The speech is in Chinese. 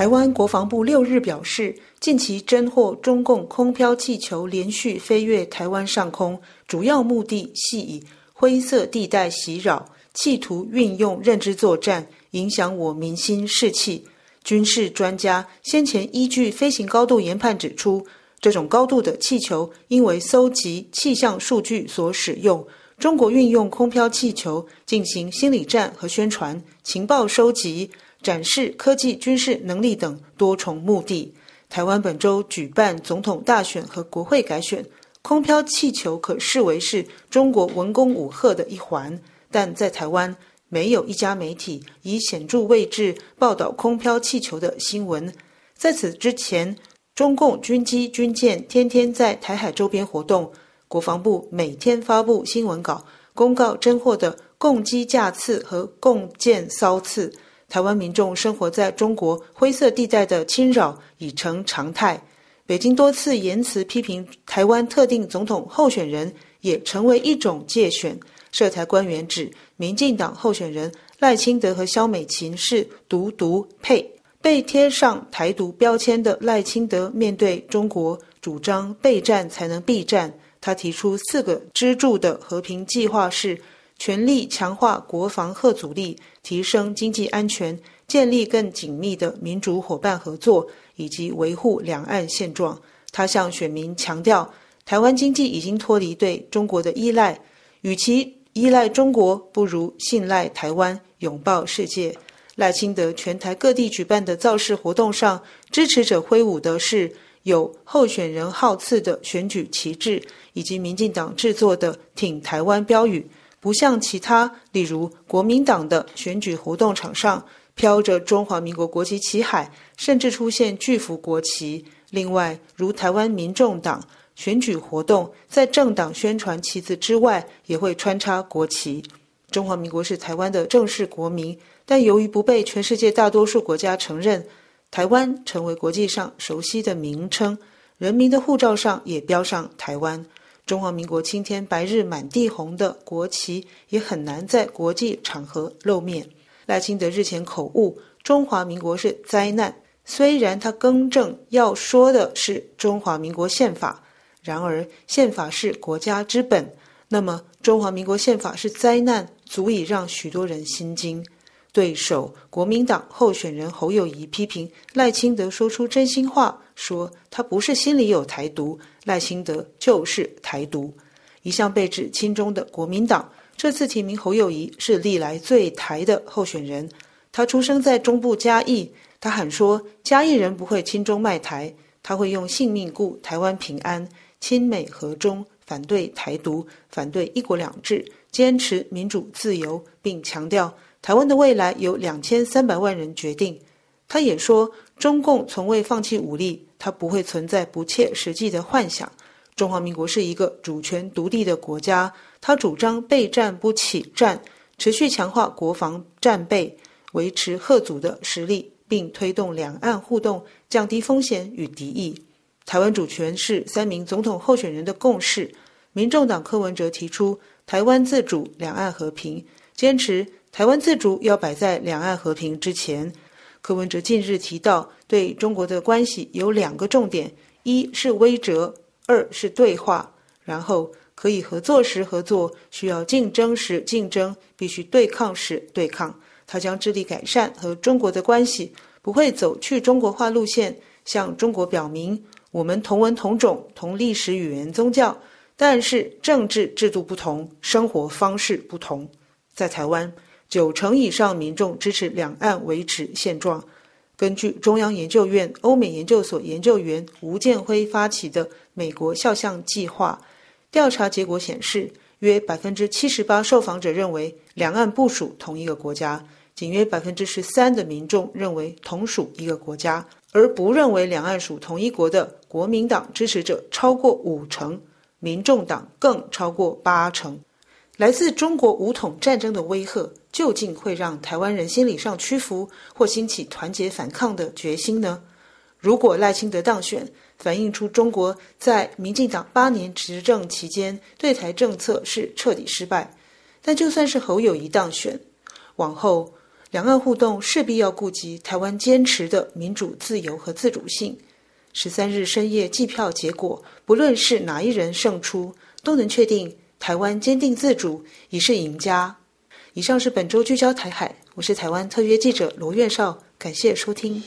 台湾国防部六日表示，近期侦获中共空飘气球连续飞越台湾上空，主要目的系以灰色地带袭扰，企图运用认知作战，影响我民心士气。军事专家先前依据飞行高度研判指出，这种高度的气球因为搜集气象数据所使用。中国运用空飘气球进行心理战和宣传、情报收集。展示科技、军事能力等多重目的。台湾本周举办总统大选和国会改选，空飘气球可视为是中国文攻武吓的一环。但在台湾，没有一家媒体以显著位置报道空飘气球的新闻。在此之前，中共军机、军舰天天在台海周边活动，国防部每天发布新闻稿，公告侦获的共机架次和共舰骚次。台湾民众生活在中国灰色地带的侵扰已成常态，北京多次言辞批评台湾特定总统候选人，也成为一种介选。涉台官员指，民进党候选人赖清德和萧美琴是独独配，被贴上台独标签的赖清德面对中国，主张备战才能避战。他提出四个支柱的和平计划是。全力强化国防和阻力，提升经济安全，建立更紧密的民主伙伴合作，以及维护两岸现状。他向选民强调，台湾经济已经脱离对中国的依赖，与其依赖中国，不如信赖台湾，拥抱世界。赖清德全台各地举办的造势活动上，支持者挥舞的是有候选人号次的选举旗帜，以及民进党制作的“挺台湾”标语。不像其他，例如国民党的选举活动场上飘着中华民国国旗旗海，甚至出现巨幅国旗。另外，如台湾民众党选举活动，在政党宣传旗子之外，也会穿插国旗。中华民国是台湾的正式国名，但由于不被全世界大多数国家承认，台湾成为国际上熟悉的名称，人民的护照上也标上台湾。中华民国青天白日满地红的国旗也很难在国际场合露面。赖清德日前口误，中华民国是灾难。虽然他更正要说的是中华民国宪法，然而宪法是国家之本。那么中华民国宪法是灾难，足以让许多人心惊。对手国民党候选人侯友谊批评赖清德说出真心话，说他不是心里有台独。赖清德就是台独，一向被指亲中的国民党，这次提名侯友宜是历来最台的候选人。他出生在中部嘉义，他喊说嘉义人不会亲中卖台，他会用性命顾台湾平安，亲美和中，反对台独，反对一国两制，坚持民主自由，并强调台湾的未来由两千三百万人决定。他也说中共从未放弃武力。它不会存在不切实际的幻想。中华民国是一个主权独立的国家，它主张备战不起战，持续强化国防战备，维持吓阻的实力，并推动两岸互动，降低风险与敌意。台湾主权是三名总统候选人的共识。民众党柯文哲提出台湾自主、两岸和平，坚持台湾自主要摆在两岸和平之前。柯文哲近日提到，对中国的关系有两个重点：一是威折，二是对话。然后可以合作时合作，需要竞争时竞争，必须对抗时对抗。他将致力改善和中国的关系，不会走去中国化路线，向中国表明我们同文同种、同历史语言宗教，但是政治制度不同，生活方式不同。在台湾。九成以上民众支持两岸维持现状。根据中央研究院欧美研究所研究员吴建辉发起的美国肖像计划调查结果显示，约百分之七十八受访者认为两岸不属同一个国家，仅约百分之十三的民众认为同属一个国家，而不认为两岸属同一国的国民党支持者超过五成，民众党更超过八成。来自中国武统战争的威吓，究竟会让台湾人心理上屈服，或兴起团结反抗的决心呢？如果赖清德当选，反映出中国在民进党八年执政期间对台政策是彻底失败；但就算是侯友谊当选，往后两岸互动势必要顾及台湾坚持的民主、自由和自主性。十三日深夜计票结果，不论是哪一人胜出，都能确定台湾坚定自主已是赢家。以上是本周聚焦台海，我是台湾特约记者罗院少，感谢收听。